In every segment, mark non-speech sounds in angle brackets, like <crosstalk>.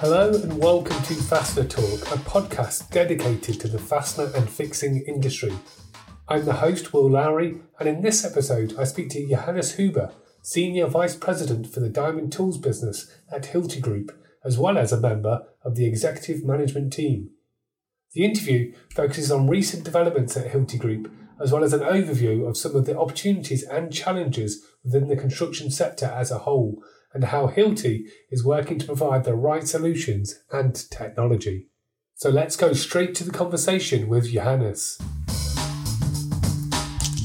Hello and welcome to Fastener Talk, a podcast dedicated to the fastener and fixing industry. I'm the host, Will Lowry, and in this episode, I speak to Johannes Huber, Senior Vice President for the Diamond Tools business at Hilti Group, as well as a member of the executive management team. The interview focuses on recent developments at Hilti Group, as well as an overview of some of the opportunities and challenges within the construction sector as a whole and how Hilti is working to provide the right solutions and technology. So let's go straight to the conversation with Johannes.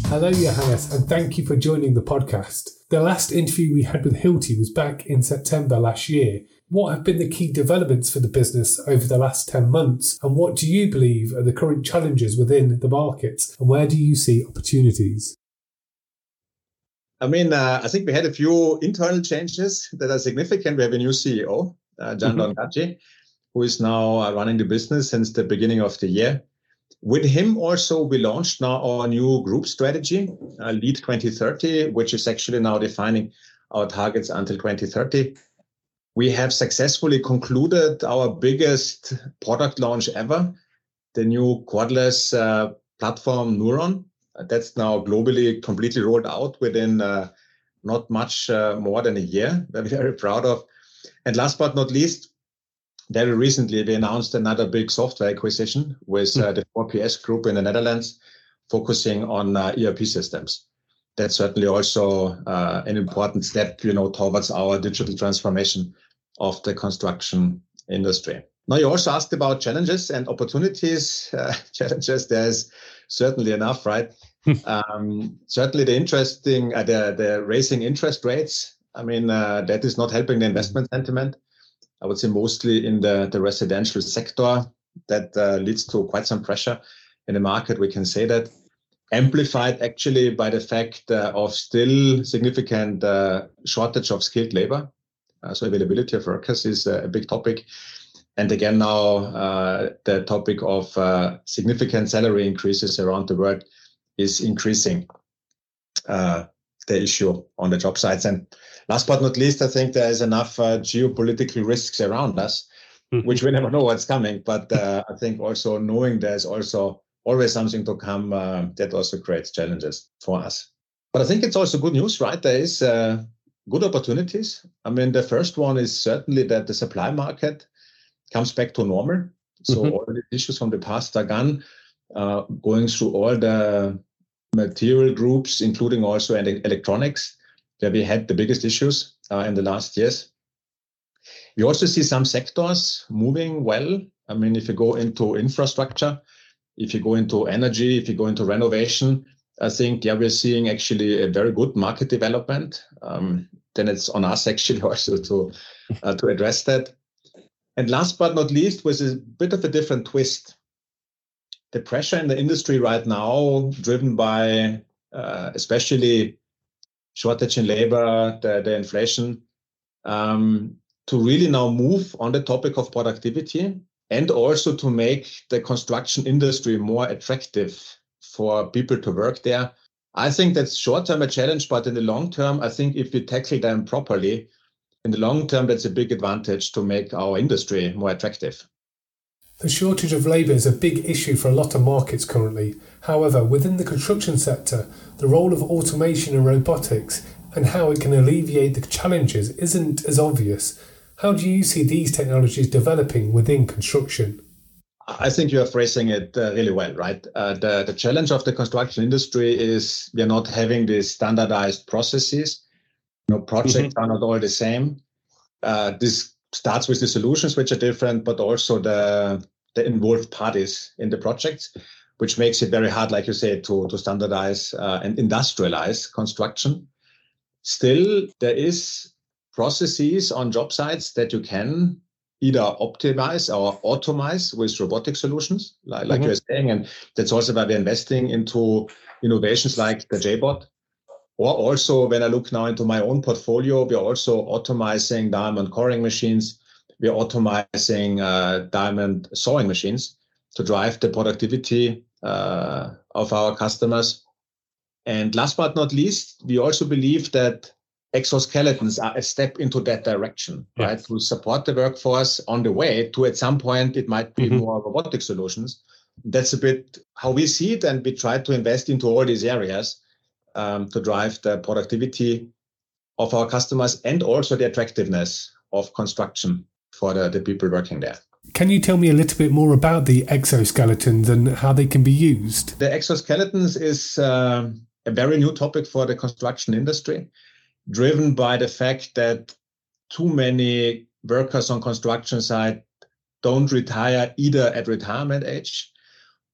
Hello, Johannes, and thank you for joining the podcast. The last interview we had with Hilti was back in September last year. What have been the key developments for the business over the last 10 months, and what do you believe are the current challenges within the markets, and where do you see opportunities? I mean, uh, I think we had a few internal changes that are significant. We have a new CEO, uh, Gian mm-hmm. who is now uh, running the business since the beginning of the year. With him also, we launched now our new group strategy, uh, Lead 2030, which is actually now defining our targets until 2030. We have successfully concluded our biggest product launch ever, the new cordless uh, platform Nuron, that's now globally completely rolled out within uh, not much uh, more than a year. <laughs> We're very proud of. And last but not least, very recently we announced another big software acquisition with uh, the 4PS group in the Netherlands, focusing on uh, ERP systems. That's certainly also uh, an important step, you know, towards our digital transformation of the construction industry. Now, you also asked about challenges and opportunities. Uh, <laughs> challenges, there's certainly enough, right? Um, certainly, the interesting, uh, the the raising interest rates. I mean, uh, that is not helping the investment sentiment. I would say mostly in the the residential sector. That uh, leads to quite some pressure in the market. We can say that amplified actually by the fact uh, of still significant uh, shortage of skilled labor. Uh, so availability of workers is a big topic. And again, now uh, the topic of uh, significant salary increases around the world is increasing uh, the issue on the job sites. And last but not least, I think there is enough uh, geopolitical risks around us, mm-hmm. which we never know what's coming. But uh, I think also knowing there's also always something to come uh, that also creates challenges for us. But I think it's also good news, right? There is good opportunities. I mean, the first one is certainly that the supply market comes back to normal. So mm-hmm. all the issues from the past are gone, uh, going through all the material groups, including also electronics, where we had the biggest issues uh, in the last years. We also see some sectors moving well. I mean, if you go into infrastructure, if you go into energy, if you go into renovation, I think yeah, we're seeing actually a very good market development. Um, then it's on us actually <laughs> also to uh, to address that. And last but not least, with a bit of a different twist, the pressure in the industry right now, driven by uh, especially shortage in labor, the, the inflation, um, to really now move on the topic of productivity and also to make the construction industry more attractive for people to work there. I think that's short term a challenge, but in the long term, I think if we tackle them properly, in the long term, that's a big advantage to make our industry more attractive. The shortage of labour is a big issue for a lot of markets currently. However, within the construction sector, the role of automation and robotics and how it can alleviate the challenges isn't as obvious. How do you see these technologies developing within construction? I think you are phrasing it uh, really well, right? Uh, the, the challenge of the construction industry is we are not having these standardized processes you know, projects mm-hmm. are not all the same. Uh, this starts with the solutions which are different, but also the the involved parties in the projects, which makes it very hard, like you said, to to standardize uh, and industrialize construction. Still, there is processes on job sites that you can either optimize or automate with robotic solutions, like, like mm-hmm. you're saying, and that's also why we're investing into innovations like the Jaibot, or also when I look now into my own portfolio, we're also automizing diamond coring machines. We're automizing uh, diamond sawing machines to drive the productivity uh, of our customers. And last but not least, we also believe that exoskeletons are a step into that direction, yes. right? To support the workforce on the way to at some point it might be mm-hmm. more robotic solutions. That's a bit how we see it, and we try to invest into all these areas to drive the productivity of our customers and also the attractiveness of construction for the, the people working there. Can you tell me a little bit more about the exoskeletons and how they can be used? The exoskeletons is uh, a very new topic for the construction industry, driven by the fact that too many workers on construction site don't retire either at retirement age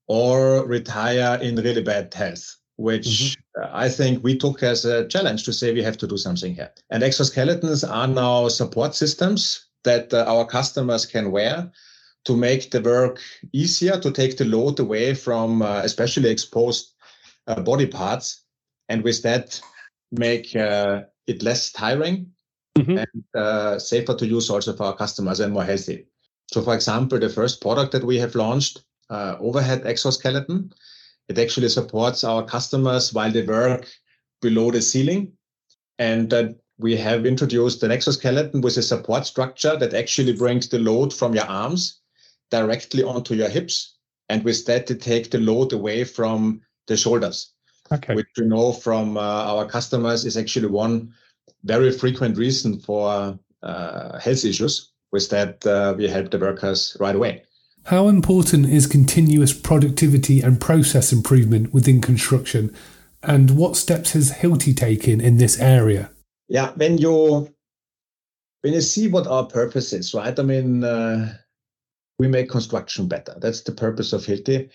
or retire in really bad health which mm-hmm. I think we took as a challenge to say we have to do something here. And exoskeletons are now support systems that uh, our customers can wear to make the work easier, to take the load away from uh, especially exposed uh, body parts, and with that make uh, it less tiring mm-hmm. and uh, safer to use also for our customers and more healthy. So, for example, the first product that we have launched, uh, overhead exoskeleton, it actually supports our customers while they work below the ceiling. And that we have introduced an exoskeleton with a support structure that actually brings the load from your arms directly onto your hips. And with that, they take the load away from the shoulders, okay. which we know from uh, our customers is actually one very frequent reason for uh, health issues. With that, uh, we help the workers right away. How important is continuous productivity and process improvement within construction? And what steps has Hilti taken in this area? Yeah, when you when you see what our purpose is, right? I mean, uh, we make construction better. That's the purpose of Hilti,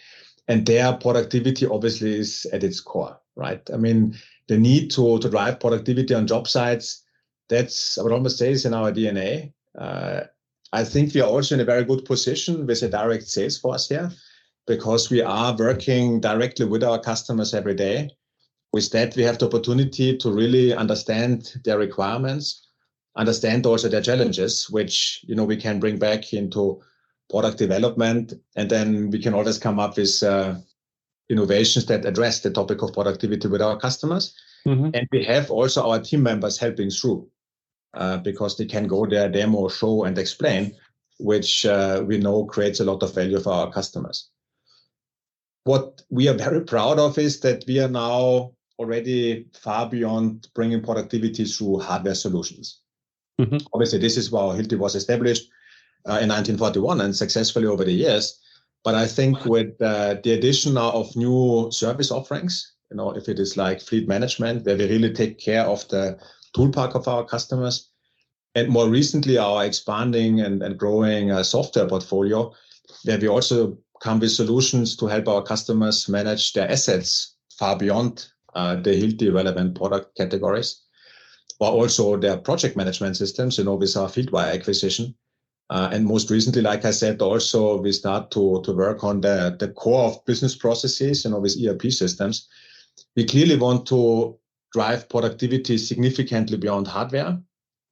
and their productivity obviously is at its core, right? I mean, the need to to drive productivity on job sites. That's I would almost say is in our DNA. Uh, I think we are also in a very good position with a direct sales force here because we are working directly with our customers every day. With that, we have the opportunity to really understand their requirements, understand also their challenges, which you know we can bring back into product development, and then we can always come up with uh, innovations that address the topic of productivity with our customers. Mm-hmm. And we have also our team members helping through. Uh, because they can go there, demo, show, and explain, which uh, we know creates a lot of value for our customers. What we are very proud of is that we are now already far beyond bringing productivity through hardware solutions. Mm-hmm. Obviously, this is how Hilti was established uh, in 1941 and successfully over the years. But I think with uh, the addition of new service offerings, you know, if it is like fleet management, where we really take care of the tool park of our customers. And more recently, our expanding and, and growing uh, software portfolio, where we also come with solutions to help our customers manage their assets far beyond uh, the Hilti relevant product categories, or also their project management systems, you know, with our Fieldwire acquisition. Uh, and most recently, like I said, also we start to, to work on the, the core of business processes, you know, with ERP systems. We clearly want to drive productivity significantly beyond hardware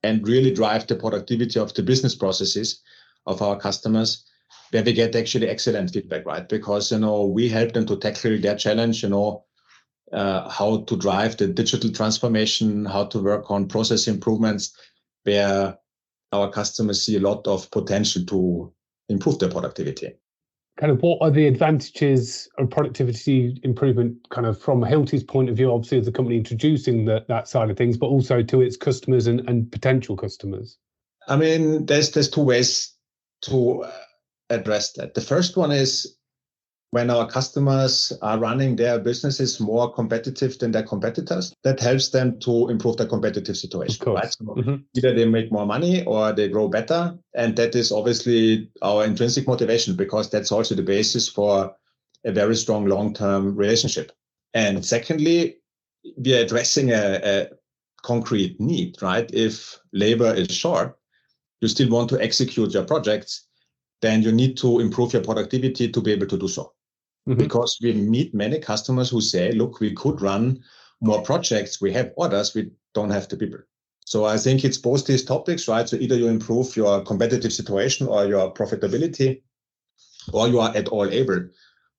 and really drive the productivity of the business processes of our customers where we get actually excellent feedback right? Because you know we help them to tackle their challenge you know uh, how to drive the digital transformation how to work on process improvements where our customers see a lot of potential to improve their productivity kind of what are the advantages of productivity improvement kind of from Hilti's point of view, obviously as a company introducing the, that side of things, but also to its customers and, and potential customers? I mean, there's there's two ways to uh, address that. The first one is when our customers are running their businesses more competitive than their competitors, that helps them to improve their competitive situation. Right? So mm-hmm. Either they make more money or they grow better. And that is obviously our intrinsic motivation because that's also the basis for a very strong long term relationship. And secondly, we are addressing a, a concrete need, right? If labor is short, you still want to execute your projects, then you need to improve your productivity to be able to do so mm-hmm. because we meet many customers who say, look, we could run more projects. We have orders. We don't have the people. So I think it's both these topics, right? So either you improve your competitive situation or your profitability, or you are at all able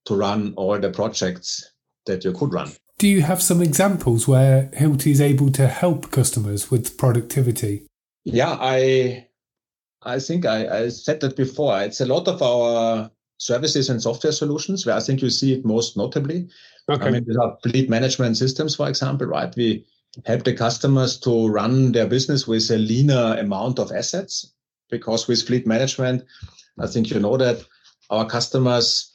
to run all the projects that you could run. Do you have some examples where Hilti is able to help customers with productivity? Yeah, I I think I, I said that before. It's a lot of our services and software solutions where I think you see it most notably. Okay. I mean, with our fleet management systems, for example, right? We help the customers to run their business with a leaner amount of assets because with fleet management, I think you know that our customers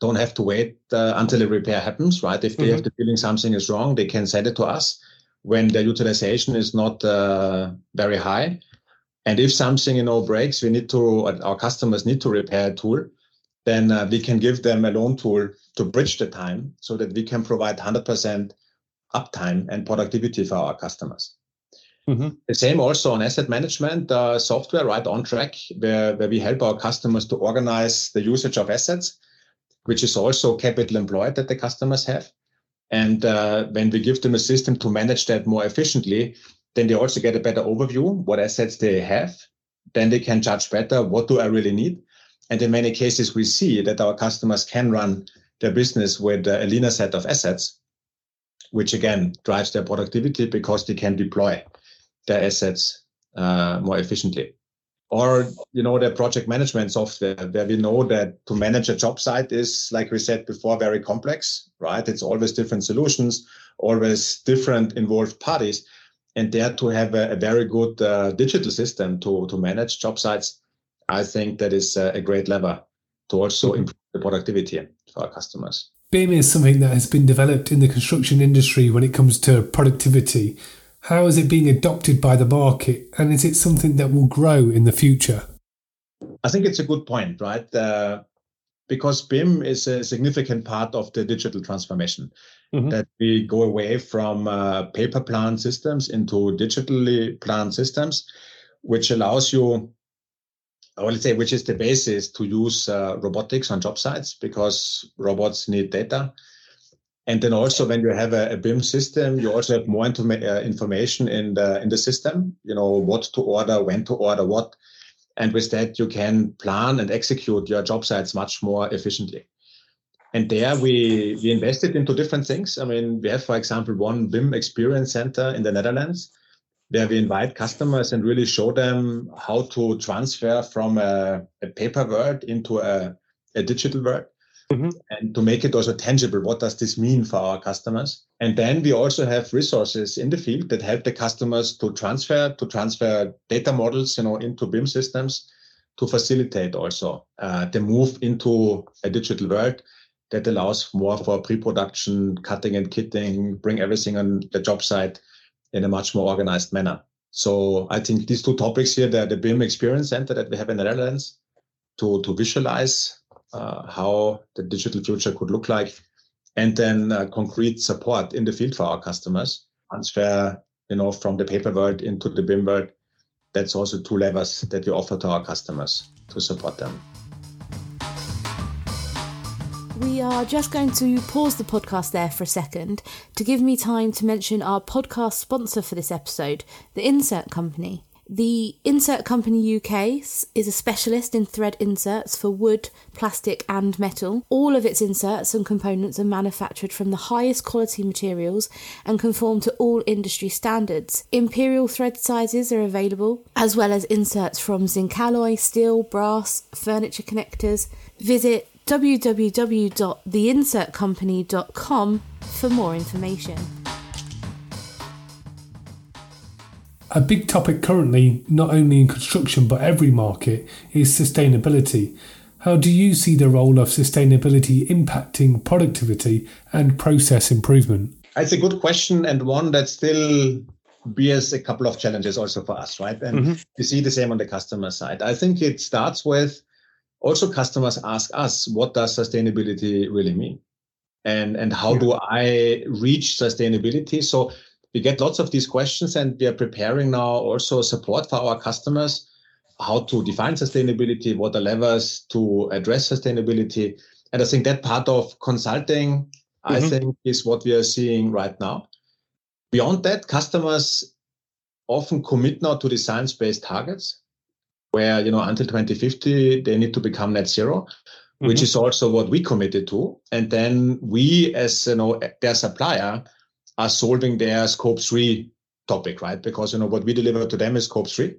don't have to wait uh, until a repair happens, right? If they mm-hmm. have the feeling something is wrong, they can send it to us when their utilization is not uh, very high. And if something you know breaks, we need to our customers need to repair a tool, then uh, we can give them a loan tool to bridge the time so that we can provide 100% uptime and productivity for our customers. Mm-hmm. The same also on asset management uh, software, right ON!Track, where, where we help our customers to organize the usage of assets, which is also capital employed that the customers have. And uh, when we give them a system to manage that more efficiently, then they also get a better overview what assets they have. Then they can judge better what do I really need. And in many cases, we see that our customers can run their business with a leaner set of assets, which again drives their productivity because they can deploy their assets uh, more efficiently. Or, you know, the project management software where we know that to manage a job site is, like we said before, very complex, right? It's always different solutions, always different involved parties. And there to have a, a very good uh, digital system to, to manage job sites, I think that is a, great lever to also mm-hmm. improve the productivity for our customers. BIM is something that has been developed in the construction industry when it comes to productivity. How is it being adopted by the market, and is it something that will grow in the future? I think it's a good point, right? Uh, because BIM is a significant part of the digital transformation. Mm-hmm. That we go away from uh, paper plan systems into digitally planned systems, which allows you, I would say, which is the basis to use uh, robotics on job sites because robots need data and then also when you have a, a BIM system, you also have more uh, information in the in the system. You know what to order, when to order what, and with that you can plan and execute your job sites much more efficiently. And there we we invested into different things. I mean, we have, for example, one BIM experience center in the Netherlands where we invite customers and really show them how to transfer from a, a paper world into a, a digital world Mm-hmm. And to make it also tangible, what does this mean for our customers? And then we also have resources in the field that help the customers to transfer to transfer data models, you know, into BIM systems to facilitate also uh, the move into a digital world that allows more for pre-production, cutting and kitting, bring everything on the job site in a much more organized manner. So I think these two topics here, the, the BIM Experience Center that we have in the Netherlands, to, to visualize uh, how the digital future could look like, and then uh, concrete support in the field for our customers. Transfer, you know, from the paper world into the BIM world. That's also two levers that we offer to our customers to support them. We are just going to pause the podcast there for a second to give me time to mention our podcast sponsor for this episode, the Insert Company. The Insert Company UK is a specialist in thread inserts for wood, plastic, and metal. All of its inserts and components are manufactured from the highest quality materials and conform to all industry standards. Imperial thread sizes are available, as well as inserts from zinc alloy, steel, brass, furniture connectors. Visit www.theinsertcompany.com for more information. A big topic currently, not only in construction but every market, is sustainability. How do you see the role of sustainability impacting productivity and process improvement? It's a good question and one that still bears a couple of challenges also for us, right? And mm-hmm. you see the same on the customer side. I think it starts with also customers ask us, what does sustainability really mean? And, and how yeah. do I reach sustainability? So we get lots of these questions and we are preparing now also support for our customers how to define sustainability what are levers to address sustainability and i think that part of consulting mm-hmm. i think is what we are seeing right now beyond that customers often commit now to the science based targets where you know until 2050 they need to become net zero mm-hmm. which is also what we committed to. And then we, as you know, their supplier, are solving their scope three topic, right? Because you know what we deliver to them is scope three,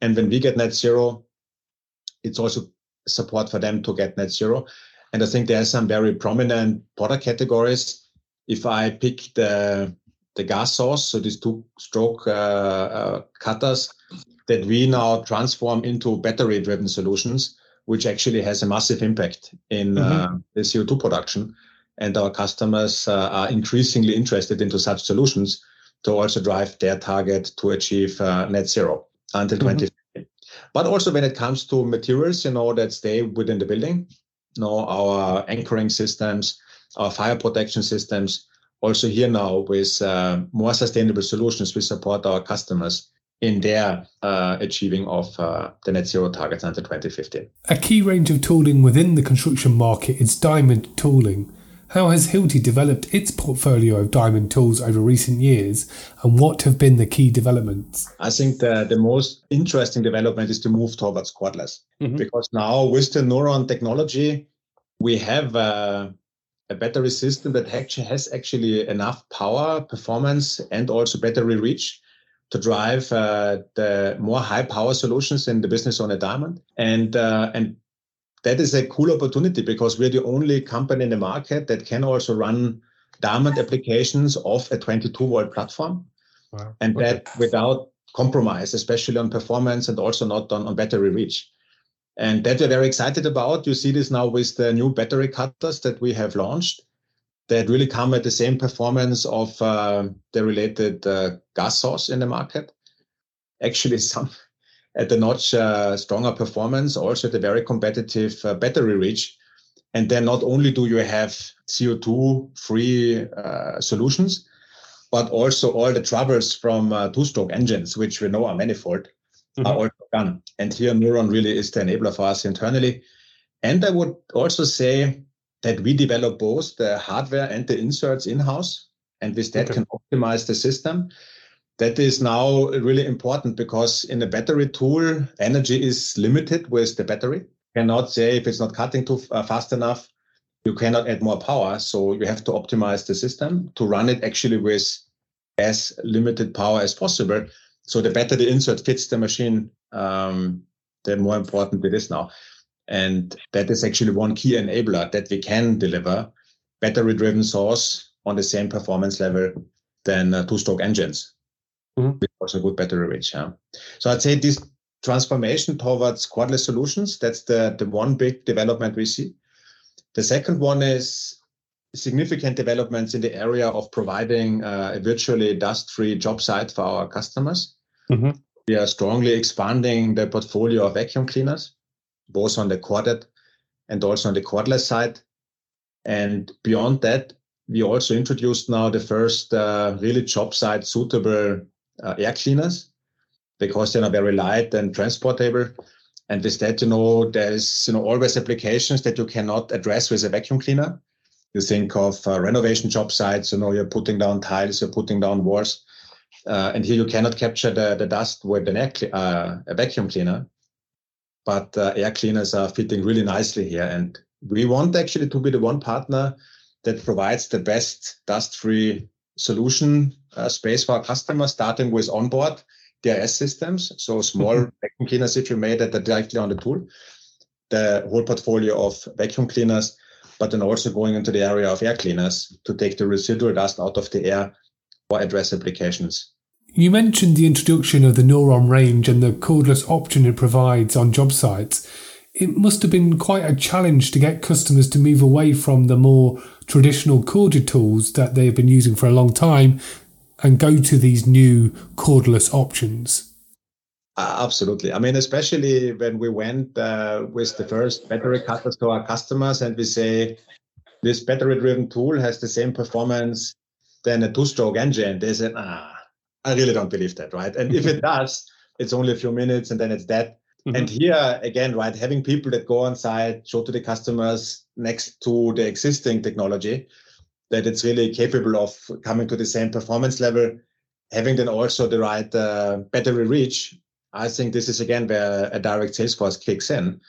and when we get net zero, it's also support for them to get net zero. And I think there are some very prominent product categories. If I pick the the gas saws, so these two stroke uh, uh, cutters that we now transform into battery driven solutions, which actually has a massive impact in uh, mm-hmm. the CO2 production. And our customers uh, are increasingly interested into such solutions to also drive their target to achieve uh, net zero until mm-hmm. 2050. But also when it comes to materials, you know, that stay within the building, you know, our anchoring systems, our fire protection systems, also here now with uh, more sustainable solutions, we support our customers in their uh, achieving of uh, the net zero targets until 2050. A key range of tooling within the construction market is diamond tooling. How has Hilti developed its portfolio of diamond tools over recent years, and what have been the key developments? I think the, the most interesting development is to move towards cordless, mm-hmm. because now with the Nuron technology, we have uh, a battery system that actually has actually enough power, performance, and also battery reach to drive uh, the more high power solutions in the business on a diamond. And uh, and that is a cool opportunity because we're the only company in the market that can also run diamond applications off a 22 volt platform, wow. and okay. that without compromise, especially on performance and also not on, on battery reach. And that we're very excited about. You see this now with the new battery cutters that we have launched that really come at the same performance of uh, the related uh, gas saws in the market. Actually, <laughs> some at the notch uh, stronger performance, also at a very competitive uh, battery reach. And then not only do you have CO2 free uh, solutions, but also all the troubles from uh, two stroke engines, which we know are manifold, mm-hmm. are also gone. And here Nuron really is the enabler for us internally. And I would also say that we develop both the hardware and the inserts in-house, and with that okay. can optimize the system. That is now really important because in a battery tool, energy is limited with the battery. You cannot say if it's not cutting too uh, fast enough, you cannot add more power. So you have to optimize the system to run it actually with as limited power as possible. So the better the insert fits the machine, um, the more important it is now. And that is actually one key enabler that we can deliver battery driven saws on the same performance level than uh, two stroke engines mm-hmm. with also good battery range. Yeah. So I'd say this transformation towards cordless solutions, that's the, the one big development we see. The second one is significant developments in the area of providing uh, a virtually dust-free job site for our customers. Mm-hmm. We are strongly expanding the portfolio of vacuum cleaners both on the corded and also on the cordless side. And beyond that, we also introduced now the first uh, really job site suitable uh, air cleaners because they're very light and transportable. And with that, you know, there's you know always applications that you cannot address with a vacuum cleaner. You think of uh, renovation job sites, you know, you're putting down tiles, you're putting down walls, uh, and here you cannot capture the, the dust with an air uh, a vacuum cleaner but uh, air cleaners are fitting really nicely here. And we want actually to be the one partner that provides the best dust-free solution uh, space for our customers, starting with onboard DRS systems. So small mm-hmm. vacuum cleaners, if you made that directly on the tool, the whole portfolio of vacuum cleaners, but then also going into the area of air cleaners to take the residual dust out of the air or address applications you mentioned the introduction of the Nuron range and the cordless option it provides on job sites. It must have been quite a challenge to get customers to move away from the more traditional corded tools that they have been using for a long time and go to these new cordless options. Absolutely. I mean, especially when we went uh, with the first battery cutters to our customers and we say this battery driven tool has the same performance than a two stroke engine, they said, ah, I really don't believe that, right? And if it <laughs> does, it's only a few minutes and then it's dead. Mm-hmm. And here again, right, having people that go on site, show to the customers next to the existing technology that it's really capable of coming to the same performance level, having then also the right uh, battery reach. I think this is again where a direct sales force kicks in.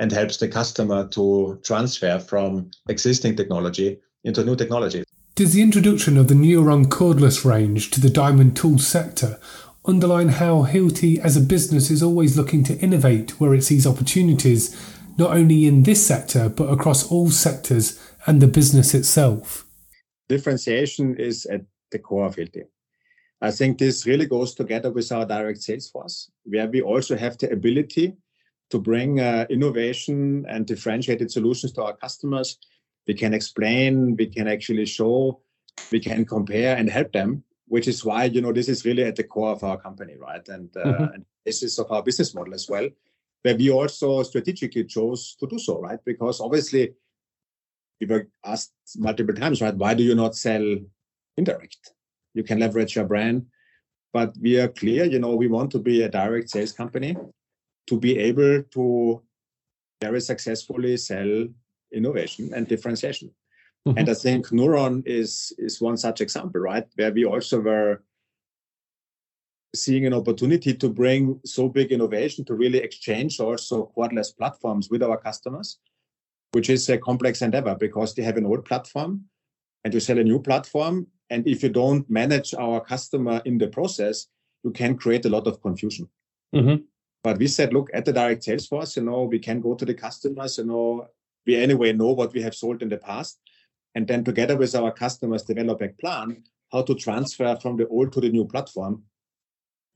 and helps the customer to transfer from existing technology into new technology. Does the introduction of the Nuron cordless range to the diamond tool sector underline how Hilti as a business is always looking to innovate where it sees opportunities, not only in this sector, but across all sectors and the business itself? Differentiation is at the core of Hilti. I think this really goes together with our direct sales force, where we also have the ability to bring uh, innovation and differentiated solutions to our customers. We can explain, we can actually show, we can compare and help them, which is why, you know, this is really at the core of our company, right? And, uh, mm-hmm. and this is of our business model as well, where we also strategically chose to do so, right? Because obviously we were asked multiple times, right? Why do you not sell indirect? You can leverage your brand. But we are clear, you know, we want to be a direct sales company to be able to very successfully sell innovation and differentiation. Mm-hmm. And I think Nuron is is one such example, right? Where we also were seeing an opportunity to bring so big innovation to really exchange also cordless platforms with our customers, which is a complex endeavor because they have an old platform and you sell a new platform. And if you don't manage our customer in the process, you can create a lot of confusion. Mm-hmm. But we said, look, at the direct sales force, you know, we can go to the customers, you know, we anyway know what we have sold in the past. And then together with our customers, develop a plan how to transfer from the old to the new platform.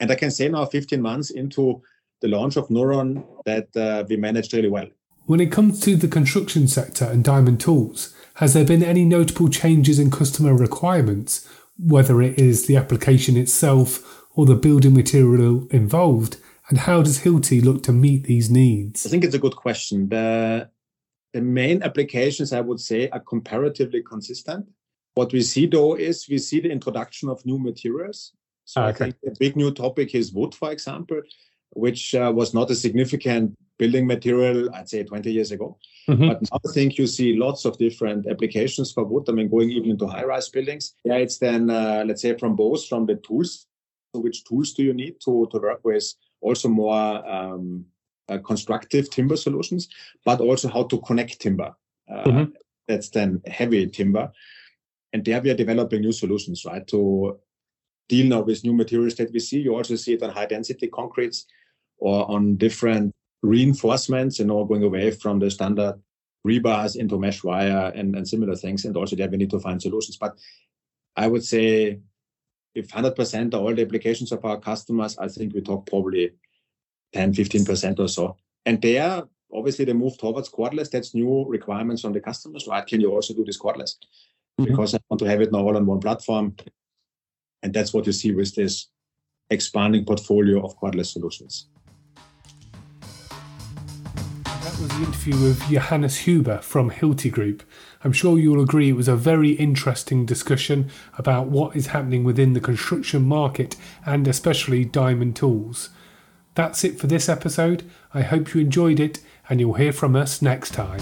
And I can say now, 15 months into the launch of Nuron, that uh, we managed really well. When it comes to the construction sector and diamond tools, has there been any notable changes in customer requirements, whether it is the application itself or the building material involved? And how does Hilti look to meet these needs? I think it's a good question. The, the main applications, I would say, are comparatively consistent. What we see, though, is we see the introduction of new materials. So okay. I think a big new topic is wood, for example, which uh, was not a significant building material, I'd say 20 years ago. Mm-hmm. But now I think you see lots of different applications for wood. I mean, going even into high rise buildings. Yeah, it's then, uh, let's say, from both from the tools. So which tools do you need to, to work with? also more um, constructive timber solutions, but also how to connect timber. Uh, mm-hmm. That's then heavy timber. And there we are developing new solutions, right? To deal now with new materials that we see. You also see it on high density concretes or on different reinforcements, you know, going away from the standard rebars into mesh wire and, and similar things. And also there we need to find solutions. But I would say if 100% of all the applications of our customers, I think we talk probably 10, 15% or so. And there, obviously, they move towards cordless. That's new requirements from the customers, right? Can you also do this cordless? Mm-hmm. Because I want to have it now all on one platform. And that's what you see with this expanding portfolio of cordless solutions That was the interview with Johannes Huber from Hilti Group. I'm sure you'll agree it was a very interesting discussion about what is happening within the construction market and especially diamond tools. That's it for this episode. I hope you enjoyed it and you'll hear from us next time.